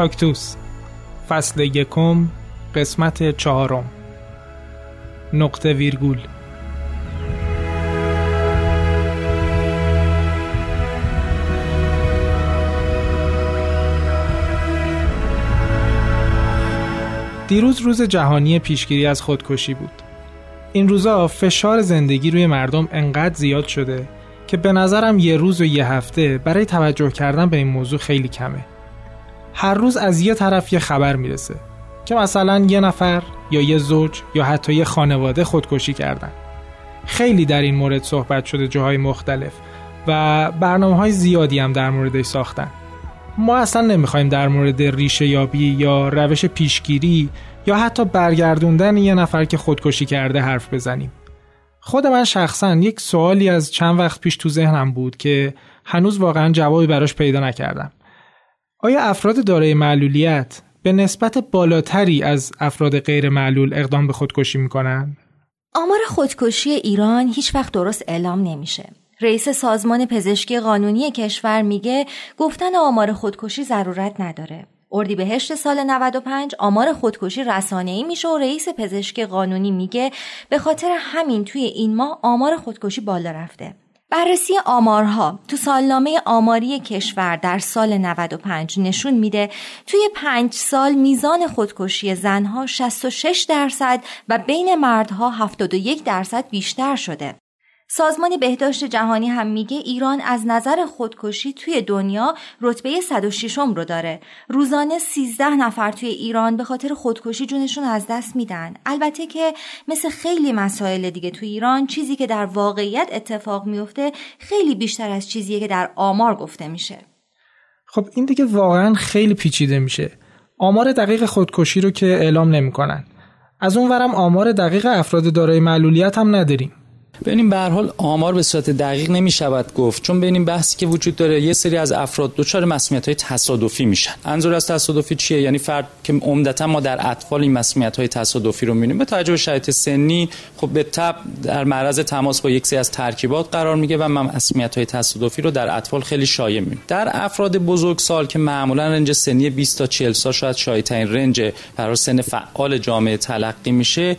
کاکتوس. فصل یکم قسمت چهارم. نقطه ویرگول. دیروز روز جهانی پیشگیری از خودکشی بود. این روزا فشار زندگی روی مردم انقدر زیاد شده که به نظرم یه روز و یه هفته برای توجه کردن به این موضوع خیلی کمه. هر روز از یه طرف یه خبر می‌رسه که مثلا یه نفر یا یه زوج یا حتی یه خانواده خودکشی کردن. خیلی در این مورد صحبت شده جاهای مختلف و برنامه های زیادی هم در موردش ساختن. ما اصلا نمی‌خوایم در مورد ریشه یابی یا روش پیشگیری یا حتی برگردوندن یه نفر که خودکشی کرده حرف بزنیم. خود من شخصا یک سوالی از چند وقت پیش تو ذهنم بود که هنوز واقعا جوابی براش پیدا نکردم. آیا افراد دارای معلولیت به نسبت بالاتری از افراد غیر معلول اقدام به خودکشی می‌کنن؟ آمار خودکشی ایران هیچ وقت درست اعلام نمیشه. رئیس سازمان پزشکی قانونی کشور میگه گفتن آمار خودکشی ضرورت نداره. اردیبهشت سال 95 آمار خودکشی رسانه‌ای میشه و رئیس پزشکی قانونی میگه به خاطر همین توی این ماه آمار خودکشی بالا رفته. بررسی آمارها تو سالنامه آماری کشور در سال 95 نشون میده توی پنج سال میزان خودکشی زنها 66 درصد و بین مردها 71 درصد بیشتر شده. سازمان بهداشت جهانی هم میگه ایران از نظر خودکشی توی دنیا رتبه 106 رو داره. روزانه 13 نفر توی ایران به خاطر خودکشی جونشون از دست میدن. البته که مثل خیلی مسائل دیگه توی ایران چیزی که در واقعیت اتفاق میفته خیلی بیشتر از چیزیه که در آمار گفته میشه. خب این دیگه واقعا خیلی پیچیده میشه. آمار دقیق خودکشی رو که اعلام نمی‌کنن. از اون ورم آمار دقیق افراد دارای معلولیت هم نداریم. ببینیم به هر حال آمار به صورت دقیق نمی شود گفت چون ببینیم بحثی که وجود داره یه سری از افراد دچار مسئولیت های تصادفی میشن. انظور از تصادفی چیه؟ یعنی فرد که عمدتا ما در اطفال این مسئولیت های تصادفی رو می‌بینیم. به توجه به شرایط سنی خب به تب در معرض تماس با یک سری از ترکیبات قرار میگه و ما مسئولیت های تصادفی رو در اطفال خیلی شایع می‌بینیم. در افراد بزرگسال که معمولا رنج سنی 20 تا 40 سال شاید شایع ترین رنج برای سن فعال جامعه تلقی میشه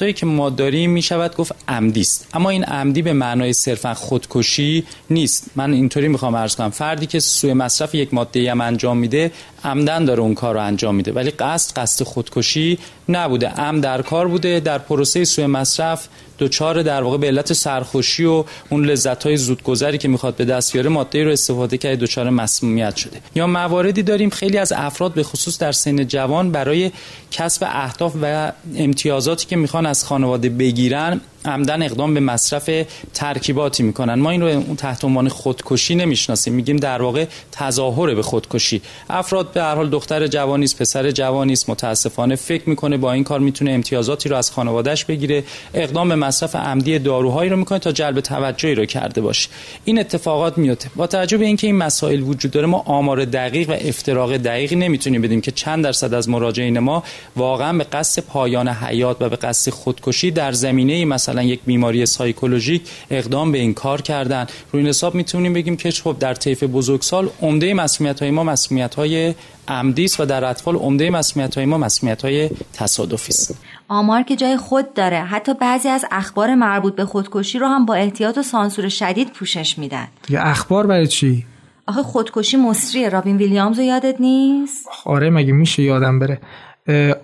هایی که ما داریم می‌شود گفت عمدی است. اما این عمدی به معنای صرفا خودکشی نیست. من اینطوری می‌خوام عرض کنم. فردی که سوء مصرف یک ماده هم انجام میده عمدن داره اون کار رو انجام میده. ولی قصد قصد خودکشی نبوده. عمد در کار بوده در پروسه سوء مصرف دوچار در واقع به علت سرخوشی و اون لذت های زودگذری که می‌خواد به دست بیاره ماده رو استفاده کرده دوچار مسمومیت شده. یا مواردی داریم خیلی از افراد به خصوص در سن جوان برای کسب اهداف و امتیازاتی که می‌خوان از خانواده بگیرن عمدن اقدام به مصرف ترکیباتی می‌کنن. ما این رو تحت عنوان خودکشی نمی‌شناسیم. میگیم در واقع تظاهر به خودکشی. افراد به هر حال دختر جوانی است پسر جوانی است متاسفانه فکر می‌کنه با این کار می‌تونه امتیازاتی رو از خانوادهش بگیره. اقدام به مصرف عمدی داروهایی رو می‌کنه تا جلب توجهی رو کرده باشه. این اتفاقات میفته با توجه به اینکه این مسائل وجود داره ما آمار دقیق و افتراق دقیقی نمی‌تونیم بدیم که چند درصد از مراجعین ما واقعا به قصد پایان حیات و به قصد خودکشی در زمینه مثلا یک بیماری سایکولوژیک اقدام به این کار کردن. روی حساب می‌تونیم بگیم که خب در طیف بزرگسال عمده مسئولیت های ما مسئولیت های عمدی است و در اطفال عمده مسئولیت های ما مسئولیت های تصادفی است. آمار که جای خود داره حتی بعضی از اخبار مربوط به خودکشی رو هم با احتیاط و سانسور شدید پوشش میدن. دیگه اخبار برای چی؟ آخه خودکشی مصریه. رابین ویلیامز رو یادت نیست؟ آره مگه میشه یادم بره؟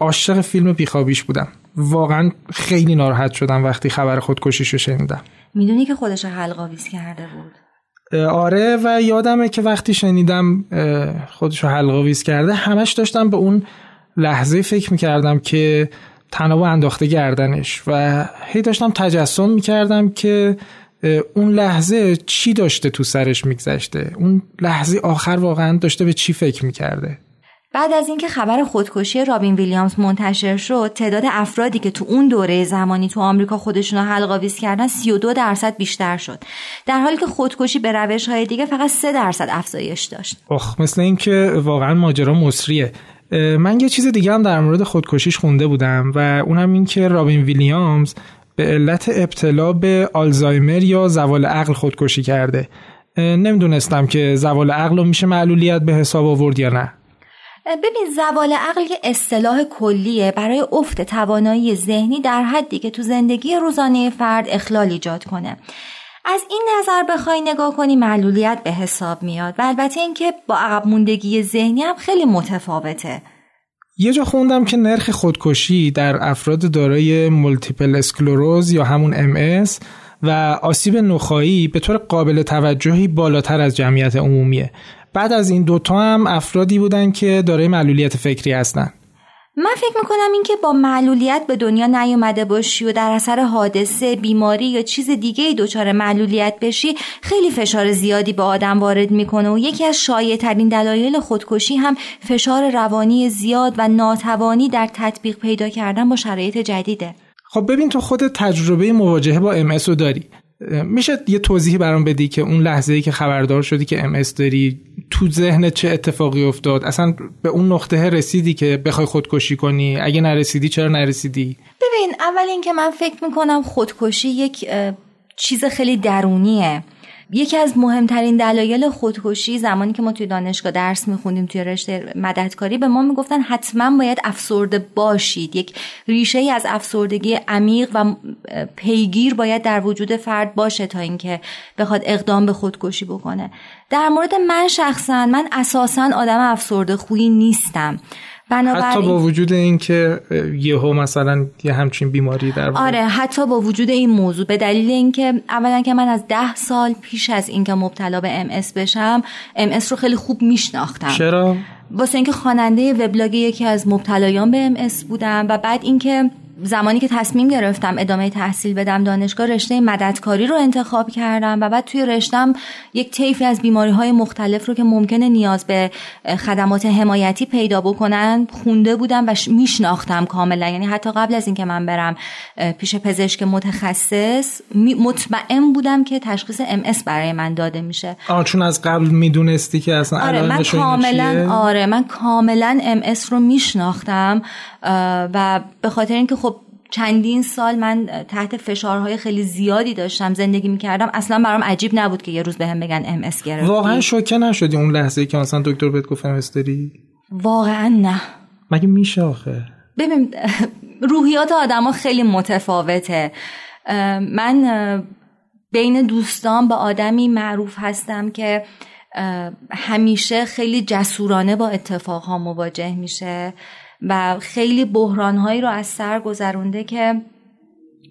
عاشق فیلم بیخوابیش بودم. واقعا خیلی ناراحت شدم وقتی خبر خودکشیش رو شنیدم. می‌دونی که خودش حلقاویز کرده بود. آره و یادمه که وقتی شنیدم خودشو حلقاویز کرده همش داشتم به اون لحظه فکر می‌کردم که تنابو انداخته گردنش و هی داشتم تجسم می‌کردم که اون لحظه چی داشته تو سرش میگذشته اون لحظه آخر واقعا داشته به چی فکر می‌کرده. بعد از اینکه خبر خودکشی رابین ویلیامز منتشر شد تعداد افرادی که تو اون دوره زمانی تو آمریکا خودشون رو حلقاویز کردن 32 درصد بیشتر شد. در حالی که خودکشی به روش های دیگه فقط 3 درصد افزایش داشت. اخ مثل اینکه واقعا ماجرا مصریه. من یه چیز دیگه هم در مورد خودکشیش خونده بودم و اونم این که رابین ویلیامز به علت ابتلا به آلزایمر یا زوال عقل خودکشی کرده. نمی‌دونستم که زوال عقل رو میشه معلولیت به حساب آورد یا نه. ببین زوال عقل یه اصطلاح کلیه. برای افت توانایی ذهنی در حدی که تو زندگی روزانه فرد اخلال ایجاد کنه. از این نظر بخوای نگاه کنی معلولیت به حساب میاد. و البته اینکه با عقب موندگی ذهنی هم خیلی متفاوته. یه جا خوندم که نرخ خودکشی در افراد دارای مولتیپل اسکلروز یا همون ام اس و آسیب نخاعی به طور قابل توجهی بالاتر از جمعیت عمومیه. بعد از این دوتا هم افرادی بودن که دارای معلولیت فکری هستن. من فکر می‌کنم اینکه با معلولیت به دنیا نیومده باشی و در اثر حادثه بیماری یا چیز دیگه دچار معلولیت بشی خیلی فشار زیادی به آدم وارد می‌کنه و یکی از شایع ترین دلایل خودکشی هم فشار روانی زیاد و ناتوانی در تطبیق پیدا کردن با شرایط جدیده. خب ببین تو خود تجربه مواجهه با ام رو داری. میشه یه توضیحی برام بدی که اون لحظه ای که خبردار شدی که ام داری تو ذهن چه اتفاقی افتاد؟ اصلا به اون نقطه رسیدی که بخوای خودکشی کنی؟ اگه نرسیدی چرا نرسیدی؟ ببین اول اینکه من فکر می‌کنم خودکشی یک چیز خیلی درونیه. یکی از مهمترین دلایل خودکشی زمانی که ما توی دانشگاه درس میخوندیم توی رشته مددکاری به ما می‌گفتن حتما باید افسرده باشید. یک ریشه ای از افسردگی عمیق و پیگیر باید در وجود فرد باشه تا اینکه بخواد اقدام به خودکشی بکنه. در مورد من شخصا من اساسا آدم افسرده خویی نیستم. بنابراین حتی با وجود اینکه یهو مثلا یه همچین بیماری در آره حتی با وجود این موضوع به دلیل اینکه اولا که من از ده سال پیش از اینکه مبتلا به ام بشم ام رو خیلی خوب میشناختم. چرا؟ واسه اینکه خواننده وبلاگ یکی از مبتلایان به ام بودم و بعد اینکه زمانی که تصمیم گرفتم ادامه تحصیل بدم دانشگاه رشته مددکاری رو انتخاب کردم و بعد توی رشتم یک طیفی از بیماری های مختلف رو که ممکنه نیاز به خدمات حمایتی پیدا بکنن خونده بودم و میشناختم کاملا. یعنی حتی قبل از اینکه من برم پیش پزشک متخصص مطمئن بودم که تشخیص ام برای من داده میشه. آه چون از قبل می‌دونستی که اصلا آره من کاملا آره من کاملا ام رو میشناختم و به خاطر اینکه خب چندین سال من تحت فشارهای خیلی زیادی داشتم زندگی می‌کردم. اصلا برام عجیب نبود که یه روز بهم بگن ام اس گرفتی. واقعا شوکه نشدی اون لحظه که مثلا دکتر بهت گفت ام داری؟ واقعا نه. مگه میشه آخه؟ ببین روحیات آدما خیلی متفاوته. من بین دوستان به آدمی معروف هستم که همیشه خیلی جسورانه با اتفاقها مواجه میشه. و خیلی بحرانهایی رو از سر گذرونده که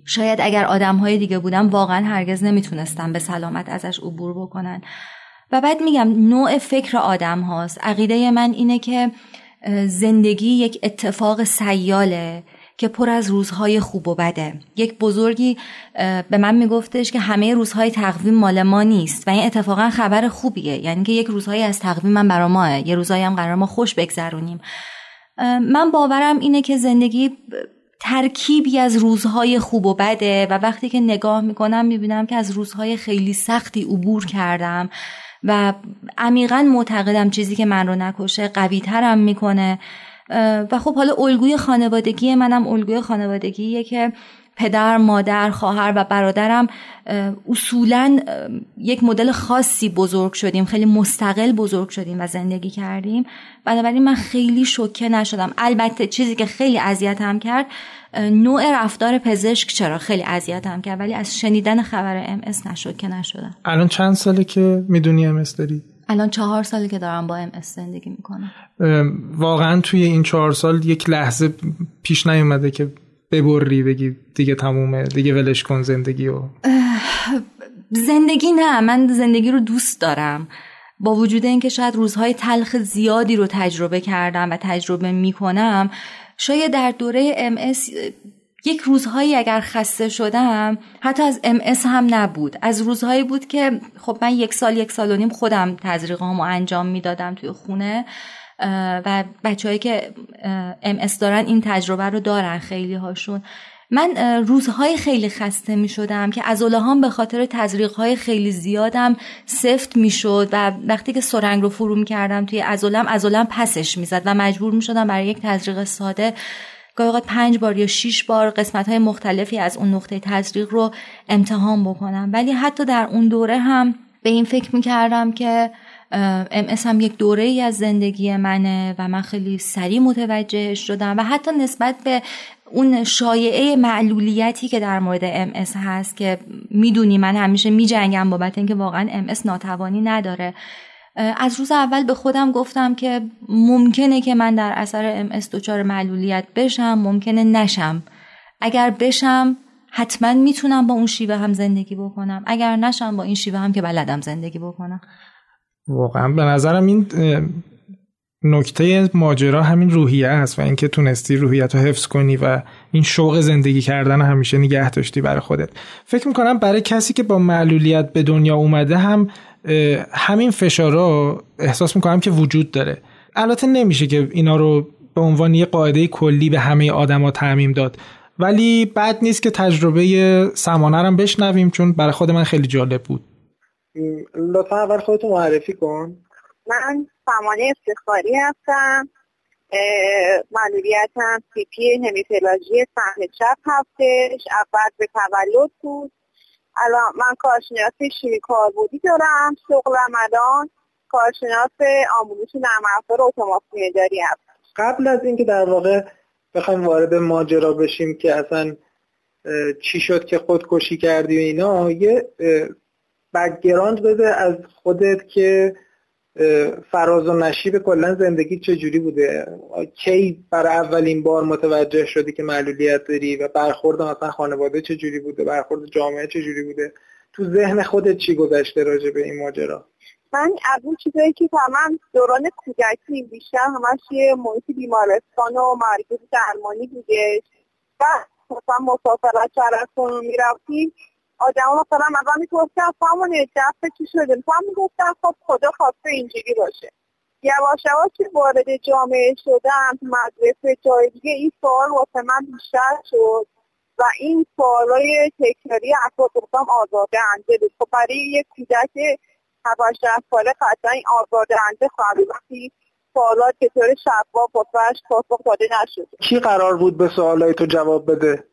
شاید اگر آدمهای دیگه بودم واقعا هرگز نمی‌تونستم به سلامت ازش عبور بکنن. و بعد میگم نوع فکر آدم هاست. عقیده من اینه که زندگی یک اتفاق سیاله که پر از روزهای خوب و بده. یک بزرگی به من میگفتش که همه روزهای تقویم مال ما نیست و این اتفاقا خبر خوبیه. یعنی که یک روزهایی از تقویم من برا ماه یه روزهایی هم قرار ما خوش بگذرونیم. من باورم اینه که زندگی ترکیبی از روزهای خوب و بده و وقتی که نگاه می‌کنم می‌بینم که از روزهای خیلی سختی عبور کردم و عمیقا معتقدم چیزی که من رو نکشه قوی ترم می‌کنه و خب حالا الگوی خانوادگی منم الگوی خانوادگیه که پدر، مادر، خواهر و برادرم اصولا یک مدل خاصی بزرگ شدیم خیلی مستقل بزرگ شدیم و زندگی کردیم. بنابراین من خیلی شوکه نشدم. البته چیزی که خیلی اذیتم کرد نوع رفتار پزشک چرا خیلی اذیتم کرد ولی از شنیدن خبر ام اس نشوکه نشدم. الان چند ساله که می‌دونی ام داری؟ الان چهار ساله که دارم با ام زندگی می‌کنم. واقعا توی این چهار سال یک لحظه پیش نیومده که ببری بگی دیگه تمومه دیگه ولش کن زندگی و زندگی نه من زندگی رو دوست دارم. با وجود اینکه شاید روزهای تلخ زیادی رو تجربه کردم و تجربه می‌کنم شاید در دوره ام یک روزهایی اگر خسته شدم حتی از ام هم نبود. از روزهایی بود که خب من یک سال یک سال و نیم خودم تزریقامو انجام می‌دادم توی خونه. و بچههایی که ام دارن این تجربه رو دارن خیلی هاشون. من روزهای خیلی خسته می شدم که از هم به خاطر تزریق های خیلی زیادم سفت می شد و وقتی که سرنگ رو فرو کردم توی ازولم ازولم پسش می زد و مجبور می شدم برای یک تزریق ساده گاهی اوقات پنج بار یا شیش بار قسمت های مختلفی از اون نقطه تزریق رو امتحان بکنم. ولی حتی در اون دوره هم به این فکر می کردم که ام هم یک دوره ای از زندگی منه و من خیلی سریع متوجه شدم و حتی نسبت به اون شایعه معلولیتی که در مورد ام هست که می‌دونی من همیشه میجنگم بابت اینکه واقعا ام ناتوانی نداره. از روز اول به خودم گفتم که ممکنه که من در اثر ام اس دچار معلولیت بشم ممکنه نشم. اگر بشم حتما می‌تونم با اون شیوه هم زندگی بکنم. اگر نشم با این شیوه هم که بلدم زندگی بکنم. واقعا به نظرم این نکته ماجرا همین روحیه است و اینکه تونستی روحیت رو حفظ کنی و این شوق زندگی کردن همیشه نگه داشتی برای خودت. فکر می‌کنم برای کسی که با معلولیت به دنیا اومده هم همین فشارا احساس می‌کنم که وجود داره. البته نمیشه که اینا رو به عنوان یه قاعده کلی به همه آدما تعمیم داد. ولی بد نیست که تجربه سمانه هم بشنویم چون برای خود من خیلی جالب بود. لطفا اول خودتو معرفی کن. من سمانه استخباری هستم. معلولیتم سی پی همیپلاژی سهم چپ هستش. اول به تولد بود. الان من کارشناس شیمی کاربردی دارم. شغلم الان کارشناس آموزش نرم افزار اتوماسیون داری هستم. قبل از اینکه در واقع بخوایم وارد ماجرا بشیم که اصلا چی شد که خودکشی کردی و اینا یه background بده از خودت که فراز و نشیب کلا زندگی چجوری بوده؟ کی برای اولین بار متوجه شدی که معلولیت داری و برخورد مثلا خانواده چجوری بوده؟ برخورد جامعه چجوری بوده؟ تو ذهن خودت چی گذشته راجع به این ماجرا؟ من از اون چیزایی که تمام دوران کودکی بیشتر همش یه محیط بیمارستان و مرکز درمانی بوده و مثلا مسافرت شرف می‌رفتیم. آدم مثلا اول می‌گفتن همون دفعه چی شده؟ مثلا می‌گفتن خب خدا خواسته اینجوری باشه. یواش یواش که وارد جامعه شدم مدرسه جای دیگه این سوال واسه من بیشتر شد و این سوالای تکراری افراد گفتم آزادهنده بود خب برای یک کودک هفتاد ساله قطعا این آزادهنده خواهد وقتی سوالات که طور شفاف واسهش پاسخ داده نشد. کی قرار بود به سوالای تو جواب بده؟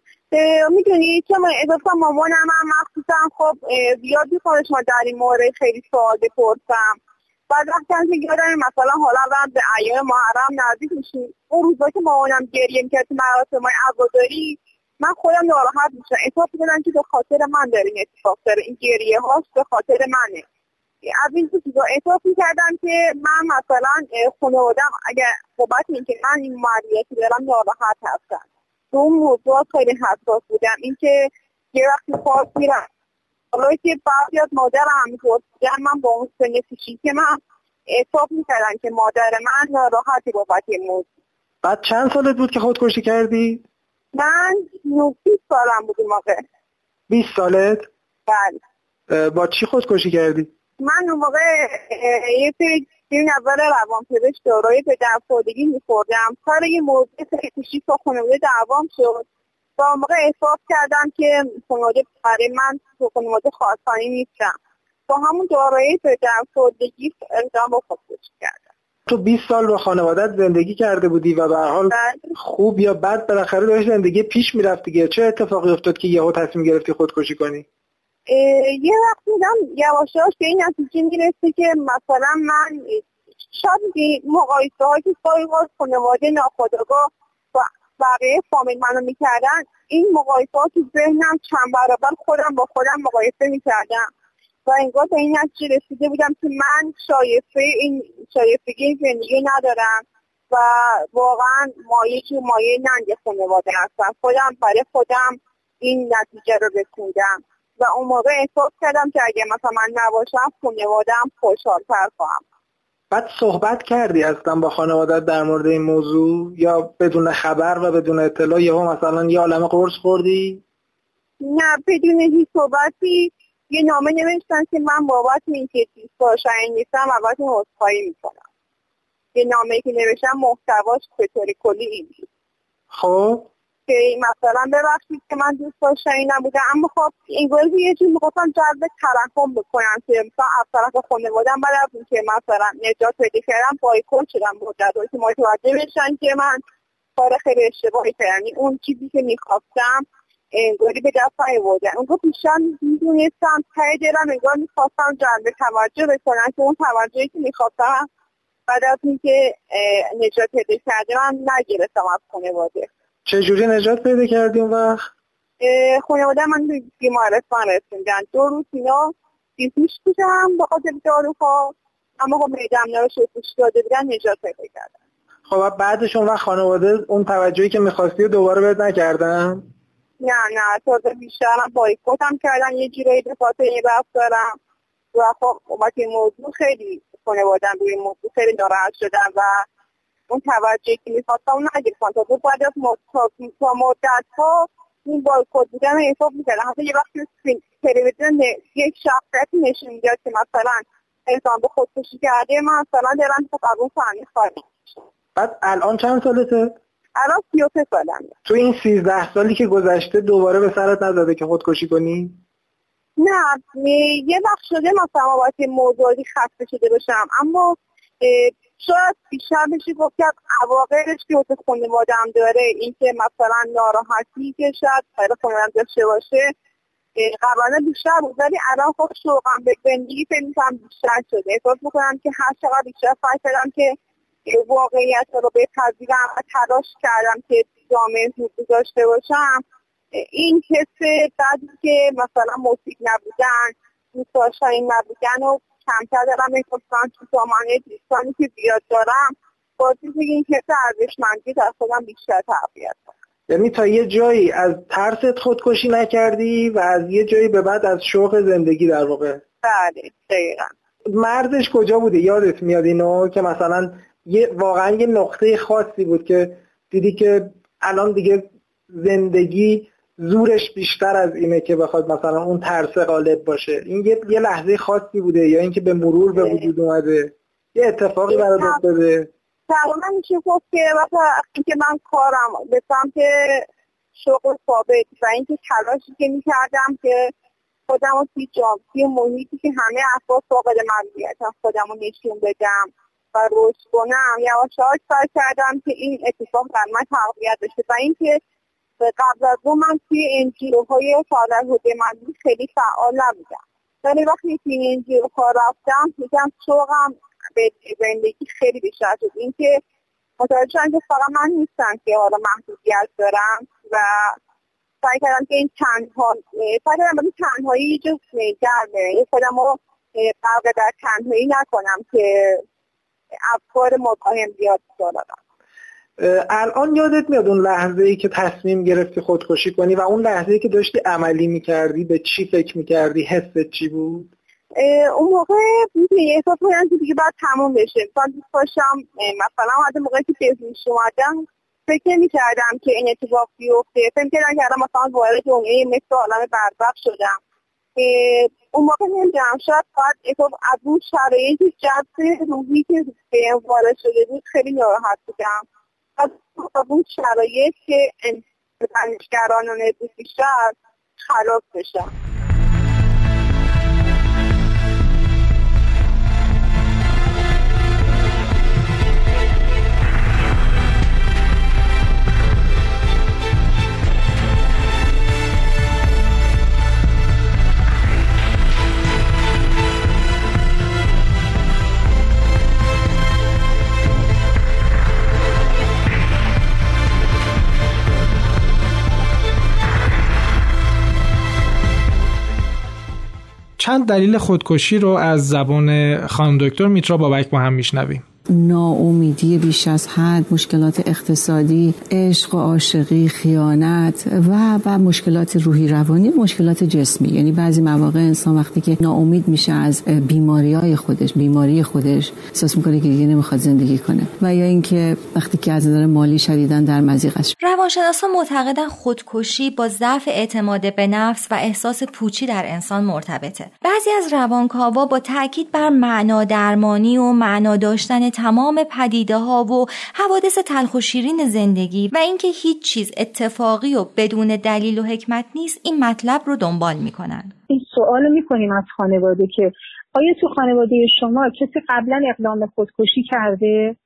می‌دونی که من اضافه مامانم هم مخصوصا خب زیادی خودش ما در این مورد خیلی سوال بپرسم. بعد وقتی که یادم مثلا حالا هم به ایام محرم نزدیک میشیم اون روزا که مامانم گریه می‌کرد مراسم های عزاداری من خودم ناراحت میشم احساس می‌کنم که به خاطر من داره این اتفاق داره. این گریه هاش به خاطر منه. از این چیزا احساس می‌کردم که من مثلا خانوادم اگر بابت اینکه من این معلیتی دارم ناراحت هستم. تو اون موضوع خیلی حساس بودم اینکه یه وقتی پاس میرم حالا که بعضی از مادر هم میپرسیدن من با اون سن که من احساس می‌کردم که مادر من ناراحتی بابت این موضوع بعد چند سالت بود که خودکشی کردی؟ من 20 سالم بود موقع 20 سالت؟ بله با چی خودکشی کردی؟ من اون موقع یه سری این اول روان پزشک دارای به درفادگی میخوردم. سر یه موضوع کوشی با خانواده دعوام شد. و اون موقع احساس کردم که خانواده برای من خانواده خواستانی نیستم با همون دارایی به درفادگی اقدام با خودکشی کردم. تو 20 سال با خانوادت زندگی کرده بودی و به حال بله. خوب یا بد بالاخره داشت زندگی پیش می‌رفت دیگه. چه اتفاقی افتاد که یهو تصمیم گرفتی خودکشی کنی؟ یه وقت میدم یواشاش به این نتیجه می‌رسه که مثلا من شاید مقایسه های که سایی خانواده ناخداگاه و بقیه فامیل منو می‌کردن این مقایسه ها تو ذهنم چند برابر خودم با خودم مقایسه می‌کردم. و انگار به این نتیجه رسیده بودم که من شایفه این شایستگی زندگی ندارم و واقعا مایه که مایه ننگ خانواده هستم. خودم برای خودم این نتیجه رو رسوندم. و اون موقع احساس کردم که اگه مثلا من نباشم خانوادم خوشحالتر خواهم. بعد صحبت کردی اصلا با خانوادت در مورد این موضوع؟ یا بدون خبر و بدون اطلاع؟ یهو مثلا یه عالم قرص خوردی؟ نه بدون هیچ صحبتی. یه نامه نوشتن که من بابت اینکه این نیستم بابت عذرخواهی می‌کنم. یه نامه که نوشتم محتواش به طور کلی این خب؟ که مثلا ببخشید که من دوست داشتنی نبودم. اما خب انگار یه جور می‌خواستم جذب ترحم بکنم که مثلا از طرف خانوادم بعد از که مثلا نجات پیدا کردم بایکوت شدم مدت که متوجه بشن که من کار خیلی اشتباهی کردم. یعنی اون چیزی که می‌خواستم انگاری به دست نیاوردن. اونگاه بیشتر می‌دونستم ته دلم انگار می‌خواستم جلب توجه بکنم که اون توجهی که می‌خواستم بعد از اینکه نجات پیدا کردم نگرفتم از خانواده. چجوری نجات پیدا کردی اون وقت؟ خانواده من بیمارستان رسوندن دو روز اینا بیهوش بودم با خاطر داروها. اما خب میدم رو شکوش داده بودن نجات پیدا کردن. خب بعدش اون وقت خانواده اون توجهی که می‌خواستی دوباره بهت نکردن؟ نه نه تازه بیشترم بایکوتم کردن. یه جورایی به خاطر این دارم و خب اومد این موضوع خیلی خانوادم روی موضوع خیلی ناراحت شدن و اون توجهی که می‌خواستم نگرفتن تا بعد از مدت ها این بایکوت بودن حساب می‌کردن حتی یه وقتی تلویزیون یک شخصیت نشون می‌داد که مثلا انسان به خودکشی کرده من مثلا دارم تا قبول فهمی خواهیم بعد الان چند سالته؟ الان سی و سالم تو این سیزده سالی که گذشته دوباره به سرت نزده که خودکشی کنی؟ نه یه وقت شده مثلا باید موضوعی خسته شده باشم. اما شاید بیشتر بشه گفت که عواقبش که خونه خانوادم داره اینکه مثلا ناراحتی که شاید خیلی خانوادم داشته باشه قبلا بیشتر بود. ولی الان خب شوقم به زندگی فکر می‌کنم بیشتر شده. احساس می‌کنم که هر چقدر بیشتر سعی کردم که واقعیت رو بپذیرم و تلاش کردم که جامعه حضور داشته باشم این حس بعدی که مثلا موسیق نبودن دوست این نبودن و کمتر دارم می‌خواستم تو جامعه دوستانی که زیاد دارم بازی که این حس ارزشمندی در خودم بیشتر تقویت یعنی تا یه جایی از ترست خودکشی نکردی و از یه جایی به بعد از شوق زندگی در واقع؟ بله دقیقا. مرزش کجا بوده؟ یادت میاد اینو که مثلا یه واقعا یه نقطه خاصی بود که دیدی که الان دیگه زندگی زورش بیشتر از اینه که بخواد مثلا اون ترس غالب باشه. این یه, یه لحظه خاصی بوده یا اینکه به مرور به وجود اومده. یه اتفاقی برات افتاده. تقریبا میشه گفت که اینکه من کارم به سمت شغل ثابت و اینکه تلاشی که می‌کردم که خودم رو توی جامعه محیطی که همه افراد فاقد ممنوعیتم خودم رو نشون بدم و رشد کنم یواش یواش سعی کردم که این اتفاق در من تقویت بشه. و اینکه قبل از اون من توی انجیرو های سالر حوزه من خیلی فعال نبودم. ولی وقتی توی انجیرو ها رفتم میگم شوقم به زندگی خیلی بیشتر شد. اینکه متوجه که فقط من نیستم که حالا محدودیت دارم و سعی کردم که این تنها سعی کردم این تنهایی جو گرمه خودم رو غرق در تنهایی نکنم که افکار مزاحم زیاد دارم. الان یادت میاد اون لحظه ای که تصمیم گرفتی خودکشی کنی و اون لحظه ای که داشتی عملی می‌کردی به چی فکر می‌کردی؟ حست چی بود؟ اون موقع احساس کنم که دیگه باید تموم بشه. مثلا دوست داشتم مثلا حتی موقعی که بهزیش اومدم فکر می‌کردم که این اتفاق بیفته. فکر کردم که الان مثلا وارد جمعه مثل عالم برزخ شدم. اون موقع نمی‌دونم شاید باید از اون شرایط جذب روحی که به وارد شده بود خیلی ناراحت بودم. اون شرایط که دانشگران بیشتر خلاص بشم چند دلیل خودکشی رو از زبان خانم دکتر میترا بابک با هم میشنویم. ناامیدی بیش از حد مشکلات اقتصادی عشق و عاشقی خیانت و و مشکلات روحی روانی مشکلات جسمی. یعنی بعضی مواقع انسان وقتی که ناامید میشه از بیماری های خودش بیماری خودش احساس می‌کنه که دیگه نمی‌خواد زندگی کنه. و یا اینکه وقتی که از نظر مالی شدیدن در مزیق است روانشناسان معتقدن خودکشی با ضعف اعتماد به نفس و احساس پوچی در انسان مرتبطه. بعضی از روانکاوا با تاکید بر معنا درمانی و معنا داشتن تمام پدیده ها و حوادث تلخ و شیرین زندگی و اینکه هیچ چیز اتفاقی و بدون دلیل و حکمت نیست این مطلب رو دنبال می‌کنن. این سوال می‌کنیم از خانواده که آیا تو خانواده شما کسی قبلا اقدام خودکشی کرده؟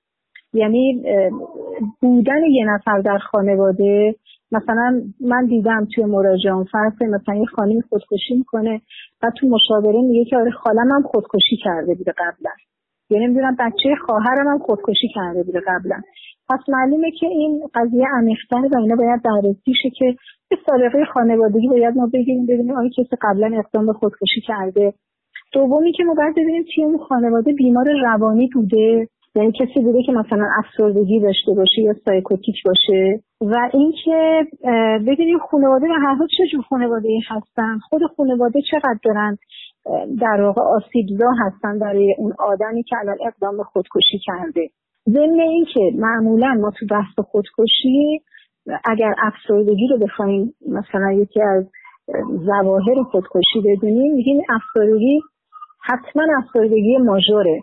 یعنی بودن یه نفر در خانواده مثلا من دیدم توی مراجعان فرض مثلا یه خانمی خودکشی می‌کنه و تو مشاوره میگه که آره خالم هم خودکشی کرده بوده قبلا. یا نمی‌دونم بچه خواهرم هم خودکشی کرده بوده قبلا. پس معلومه که این قضیه عمیق‌تره و اینا باید بررسی شه که به سابقه خانوادگی باید ما بگیریم ببینیم آیا کسی قبلا اقدام به خودکشی کرده. دومی که ما باید ببینیم توی اون خانواده بیمار روانی بوده. یعنی کسی بوده که مثلا افسردگی داشته باشه یا سایکوتیک باشه. و اینکه ببینیم خانواده و هر حال چه جور خانواده هستن خود خانواده چقدر دارن در واقع آسیبزا هستن برای اون آدمی که الان اقدام به خودکشی کرده. ضمن اینکه معمولا ما تو بحث خودکشی اگر افسردگی رو بخوایم مثلا یکی از ظواهر خودکشی بدونیم میگیم افسردگی حتما افسردگی ماژوره.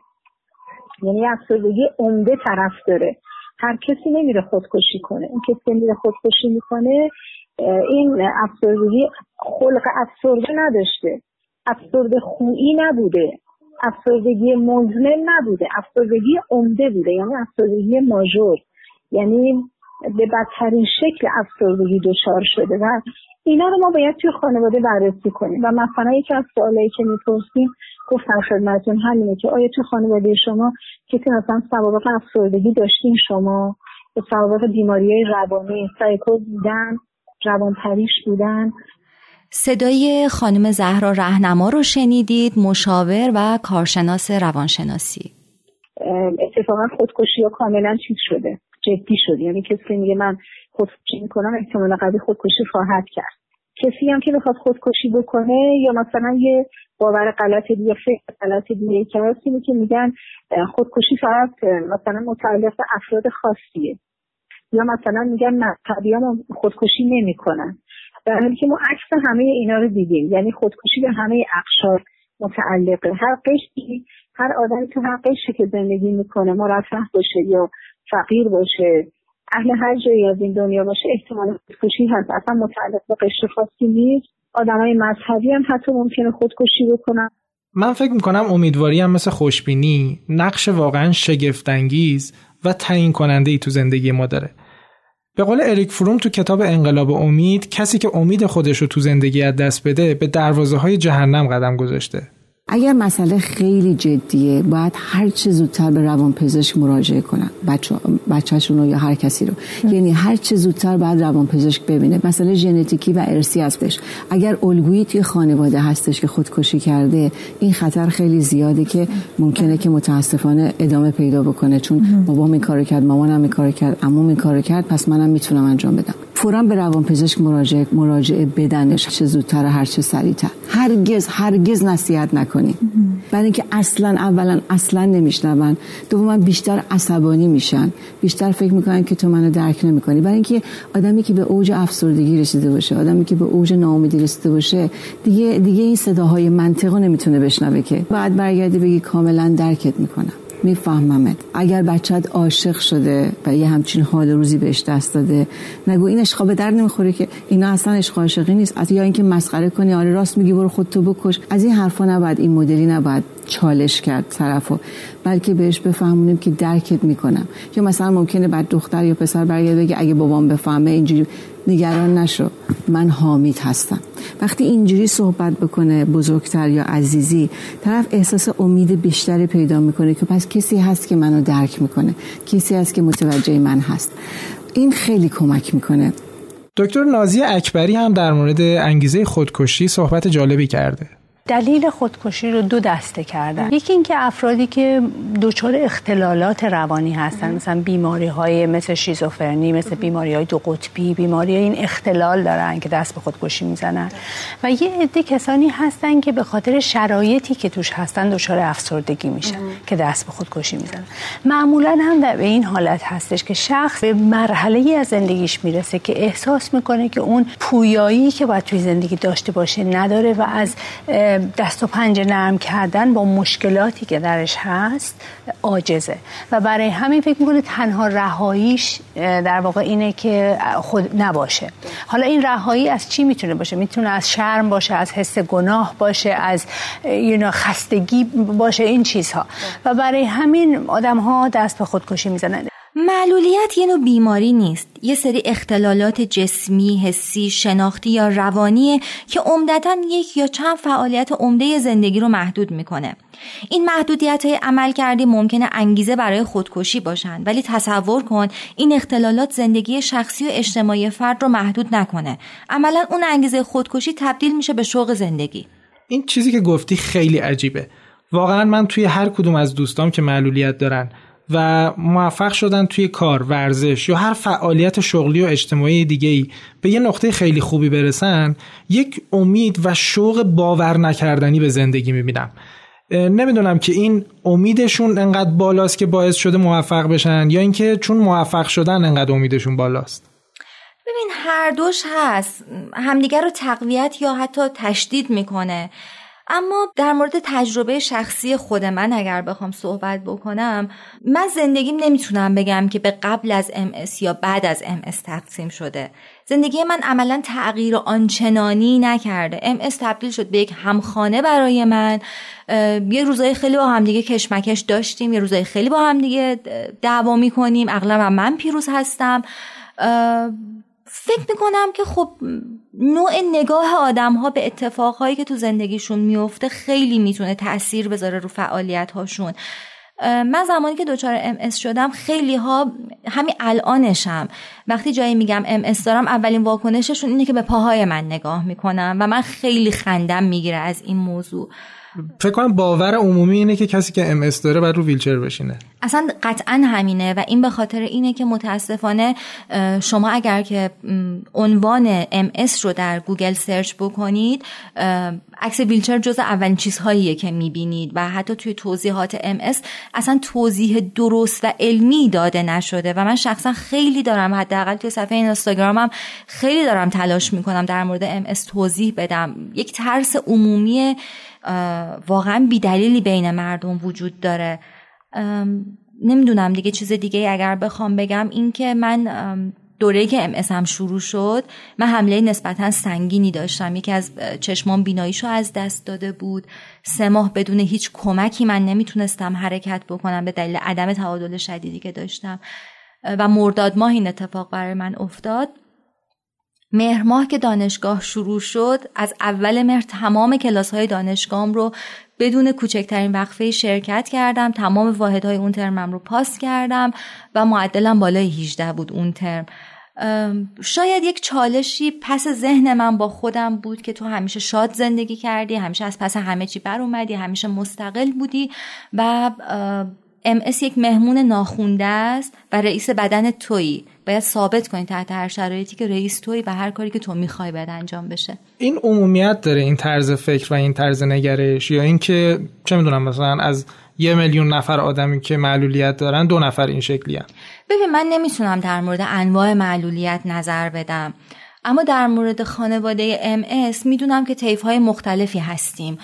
یعنی افسردگی عمده طرف داره. هر کسی نمیره خودکشی کنه. اون کسی نمیره خودکشی می‌کنه این افسردگی خلق افسرده نداشته. افسرده خویی نبوده. افسردگی مزمن نبوده. افسردگی عمده بوده. یعنی افسردگی ماژور. یعنی به بدترین شکل افسردگی دچار شده. و اینا رو ما باید توی خانواده بررسی کنیم. و مثلا یکی از سوالایی که می‌پرسیم گفتم خدمتتون همینه که آیا تو خانواده شما کسی مثلا سوابق افسردگی داشتین شما؟ سوابق بیماری روانی؟ سایکوز بودن روانپریش بودن. صدای خانم زهرا رهنما رو شنیدید مشاور و کارشناس روانشناسی. اتفاقا خودکشی ها کاملا چیز شده جدی شده. یعنی کسی میگه من خودکشی می‌کنم احتمال قوی خودکشی خواهد کرد. کسی هم که بخواد خودکشی بکنه یا مثلا یه باور غلط دیگه فکر غلط دیگه که که میگن خودکشی فقط مثلا متعلق افراد خاصیه. یا مثلا میگن نه هم خودکشی نمی‌کنن. در حالی که ما عکس همه اینا رو دیدیم. یعنی خودکشی به همه اقشار متعلقه. هر قشری هر آدمی تو هر قشری که زندگی می‌کنه مرفه باشه یا فقیر باشه اهل هر جایی از این دنیا باشه احتمال خودکشی هست. اصلا متعلق به قشر خاصی نیست. های مذهبی هم حتی ممکنه خودکشی بکنن. من فکر می‌کنم امیدواری هم مثل خوشبینی نقش واقعا شگفتانگیز و تعیین کننده ای تو زندگی ما داره. به قول اریک فروم تو کتاب انقلاب امید کسی که امید خودش رو تو زندگی از دست بده به دروازه های جهنم قدم گذاشته. اگر مسئله خیلی جدیه باید هر چه زودتر به روان پزشک مراجعه کنن. بچه بچهشون رو یا هر کسی رو. یعنی هر چه زودتر باید روان پزشک ببینه. مسئله ژنتیکی و ارسی هستش. اگر الگویی توی خانواده هستش که خودکشی کرده این خطر خیلی زیاده که ممکنه که متاسفانه ادامه پیدا بکنه. چون بابام این کارو کرد مامانم این کارو کرد عموم این کارو کرد پس منم می‌تونم انجام بدم. فورا به روان پزشک مراجعه مراجعه بدنش چه زودتر هر چه سریعتر. هرگز هرگز نصیحت نکنی. برای اینکه اصلا اولا اصلا نمیشنون. دوما بیشتر عصبانی میشن. بیشتر فکر می‌کنن که تو منو درک نمی‌کنی. برای اینکه آدمی که به اوج افسردگی رسیده باشه آدمی که به اوج ناامیدی رسیده باشه دیگه دیگه این صداهای منطقه نمی‌تونه بشنوه که. بعد برگردی بگی کاملا درکت می‌کنم. میفهممت. اگر بچت عاشق شده و یه همچین حال روزی بهش دست داده نگو این عشقا به در نمی‌خوره که اینا اصلا عشق عاشقی نیست. یا اینکه مسخره کنی آره راست میگی برو خودتو بکش. از این حرفا نباید این مدلی نباید چالش کرد طرفو بلکه بهش بفهمونیم که درکت می‌کنم. یا مثلا ممکنه بعد دختر یا پسر برگرده بگه اگه بابام بفهمه اینجوری نگران نشو. من حامید هستم. وقتی اینجوری صحبت بکنه بزرگتر یا عزیزی طرف احساس امید بیشتری پیدا می‌کنه که پس کسی هست که منو درک می‌کنه. کسی هست که متوجه من هست. این خیلی کمک می‌کنه. دکتر نازی اکبری هم در مورد انگیزه خودکشی صحبت جالبی کرده. دلیل خودکشی رو دو دسته کردن. یکی اینکه افرادی که دچار اختلالات روانی هستن مثلا بیماری های مثل شیزوفرنی مثل بیماری های دو قطبی بیماری های این اختلال دارن که دست به خودکشی می‌زنن. و یه عده کسانی هستن که به خاطر شرایطی که توش هستن دچار افسردگی میشن که دست به خودکشی می‌زنن. معمولا هم در به این حالت هستش که شخص به مرحله ای از زندگیش می‌رسه که احساس می‌کنه که اون پویایی که باید توی زندگی داشته باشه نداره و از دست و پنجه نرم کردن با مشکلاتی که درش هست عاجزه. و برای همین فکر می‌کنه تنها رهاییش در واقع اینه که خود نباشه. حالا این رهایی از چی می‌تونه باشه؟ می‌تونه از شرم باشه از حس گناه باشه از خستگی باشه این چیزها. و برای همین آدم ها دست به خودکشی می‌زنن. معلولیت یه نوع بیماری نیست. یه سری اختلالات جسمی، حسی، شناختی یا روانیه که عمدتا یک یا چند فعالیت عمده زندگی رو محدود می‌کنه. این محدودیت های عمل کردی ممکنه انگیزه برای خودکشی باشن ولی تصور کن این اختلالات زندگی شخصی و اجتماعی فرد رو محدود نکنه. عملا اون انگیزه خودکشی تبدیل میشه به شوق زندگی. این چیزی که گفتی خیلی عجیبه. واقعا من توی هر کدوم از دوستام که معلولیت دارن و موفق شدن توی کار ورزش یا هر فعالیت شغلی و اجتماعی دیگه ای به یه نقطه خیلی خوبی برسن یک امید و شوق باور نکردنی به زندگی می‌بینم. نمی‌دونم که این امیدشون انقدر بالاست که باعث شده موفق بشن یا اینکه چون موفق شدن انقدر امیدشون بالاست. ببین هر دوش هست. همدیگر رو تقویت یا حتی تشدید می‌کنه. اما در مورد تجربه شخصی خود من اگر بخوام صحبت بکنم من زندگیم نمی‌تونم بگم که به قبل از ام یا بعد از ام تقسیم شده. زندگی من عملا تغییر آنچنانی نکرده. ام تبدیل شد به یک همخانه برای من. یه روزای خیلی با همدیگه کشمکش داشتیم یه روزای خیلی با همدیگه دعوا می‌کنیم. اغلب من پیروز هستم. فکر می‌کنم که خب نوع نگاه آدم ها به اتفاقهایی که تو زندگیشون میفته خیلی می‌تونه تاثیر بذاره رو فعالیت هاشون من زمانی که دچار ام اس شدم خیلی ها همین الانشم. وقتی جایی میگم ام اس دارم اولین واکنششون اینه که به پاهای من نگاه می‌کنن و من خیلی خندم می‌گیره از این موضوع. فکر کنم باور عمومی اینه که کسی که ام اس داره باید رو ویلچر بشینه. اصلا قطعا همینه و این به خاطر اینه که متاسفانه شما اگر که عنوان ام اس رو در گوگل search بکنید عکس ویلچر جز اولین چیزهاییه که می‌بینید و حتی توی توضیحات ام اصلا توضیح درست و علمی داده نشده و من شخصا خیلی دارم حداقل توی صفحه اینستاگرامم خیلی دارم تلاش می‌کنم در مورد ام توضیح بدم. یک ترس عمومی واقعا بیدلیلی بین مردم وجود داره. نمی‌دونم دیگه چیز دیگه اگر بخوام بگم این که من دوره که ام هم شروع شد من حمله نسبتا سنگینی داشتم. یکی از چشمان بیناییشو از دست داده بود. سه ماه بدون هیچ کمکی من نمی‌تونستم حرکت بکنم به دلیل عدم تعادل شدیدی که داشتم. و مرداد ماه این اتفاق برای من افتاد. مهر ماه که دانشگاه شروع شد از اول مهر تمام کلاس های دانشگاهم رو بدون کوچکترین وقفه شرکت کردم تمام واحدهای اون ترمم رو پاس کردم و معدلم بالای 18 بود اون ترم. شاید یک چالشی پس ذهن من با خودم بود که تو همیشه شاد زندگی کردی همیشه از پس همه چی بر اومدی همیشه مستقل بودی و ام یک مهمون ناخونده است و رئیس بدن تویی. باید ثابت کنی تحت هر شرایطی که رئیس توی و هر کاری که تو می‌خوای باید انجام بشه. این عمومیت داره این طرز فکر و این طرز نگرش یا اینکه چه می‌دونم مثلا از یه میلیون نفر آدمی که معلولیت دارن دو نفر این شکلی هم. ببین من نمی‌تونم در مورد انواع معلولیت نظر بدم. اما در مورد خانواده ام می‌دونم که طیف های مختلفی هستیم.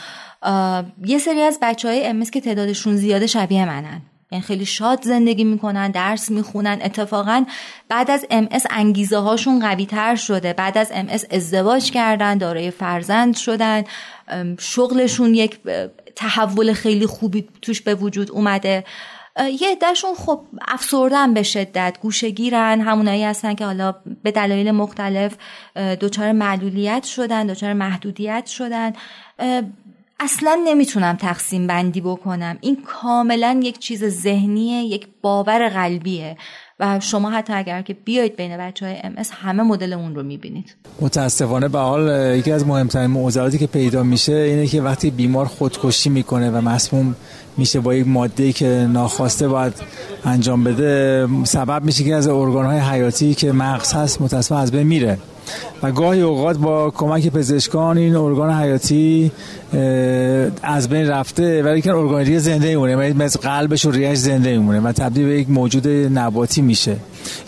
یه سری از بچه های که تعدادشون زیاده شبیه منن. یعنی خیلی شاد زندگی می‌کنن درس می‌خونن. اتفاقا بعد از ام انگیزه هاشون قوی تر شده. بعد از ام ازدواج کردن دارای فرزند شدن. شغلشون یک تحول خیلی خوبی توش به وجود اومده. یه عدهشون خب افسردن به شدت گوشگیرن همونایی هستن که حالا به دلایل مختلف دچار معلولیت شدن دچار محدودیت شدن. اصلا نمی‌تونم تقسیم بندی بکنم. این کاملا یک چیز ذهنیه یک باور قلبیه. و شما حتی اگر که بیاید بین بچه های ام همه مدل اون رو می‌بینید. متاسفانه به حال یکی از مهمترین معضلاتی که پیدا میشه اینه که وقتی بیمار خودکشی می‌کنه و مسموم میشه با یک ماده که ناخواسته باید انجام بده سبب میشه که از ارگان حیاتی که مغز هست متاسفانه از بین میره. و گاهی اوقات با کمک پزشکان این ارگان حیاتی از بین رفته ولی که ارگان دیگه زنده میمونه یعنی مثل قلبش و ریش زنده میمونه و تبدیل به یک موجود نباتی میشه.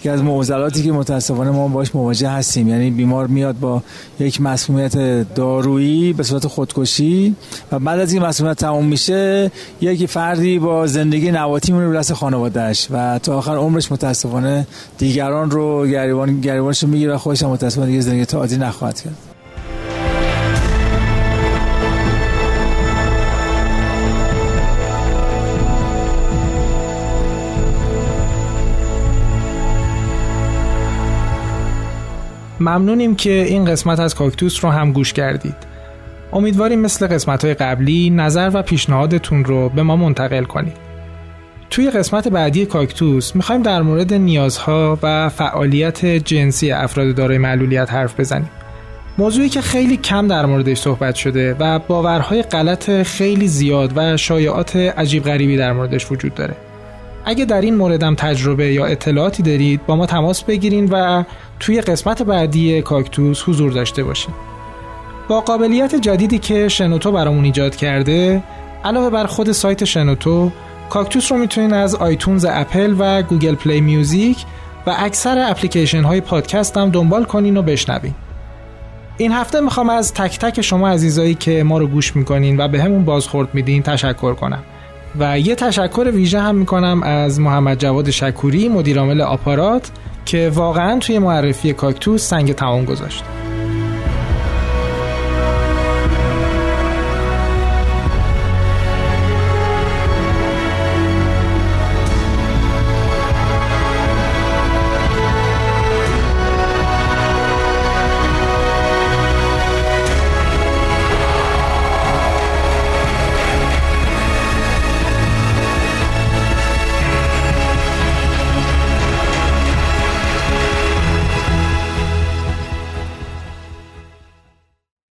که از معضلاتی که متاسفانه ما باش مواجه هستیم. یعنی بیمار میاد با یک مسمومیت دارویی به صورت خودکشی و بعد از این مسمومیت تموم میشه یک فردی با زندگی نباتی میمونه به خانوادهش و تا آخر عمرش متاسفانه دیگران رو گریبان گریبانش رو می‌گیره و خودش متاسفانه دیگه زندگی تا عادی نخواهد کرد. ممنونیم که این قسمت از کاکتوس رو هم گوش کردید. امیدواریم مثل قسمت های قبلی نظر و پیشنهادتون رو به ما منتقل کنید. توی قسمت بعدی کاکتوس می‌خوایم در مورد نیازها و فعالیت جنسی افراد دارای معلولیت حرف بزنیم. موضوعی که خیلی کم در موردش صحبت شده و باورهای غلط خیلی زیاد و شایعات عجیب غریبی در موردش وجود داره. اگه در این موردم تجربه یا اطلاعاتی دارید با ما تماس بگیرین و توی قسمت بعدی کاکتوس حضور داشته باشین. با قابلیت جدیدی که شنوتو برامون ایجاد کرده علاوه بر خود سایت شنوتو کاکتوس رو می‌تونین از iTunes Apple و Google Play Music و اکثر اپلیکیشن های پادکست هم دنبال کنین و بشنوین. این هفته می‌خوام از تک تک شما عزیزایی که ما رو گوش می‌کنین و بهمون بازخورد میدین تشکر کنم. و یه تشکر ویژه هم می‌کنم از محمد جواد شکوری مدیرعامل آپارات که واقعا توی معرفی کاکتوس سنگ تمام گذاشت.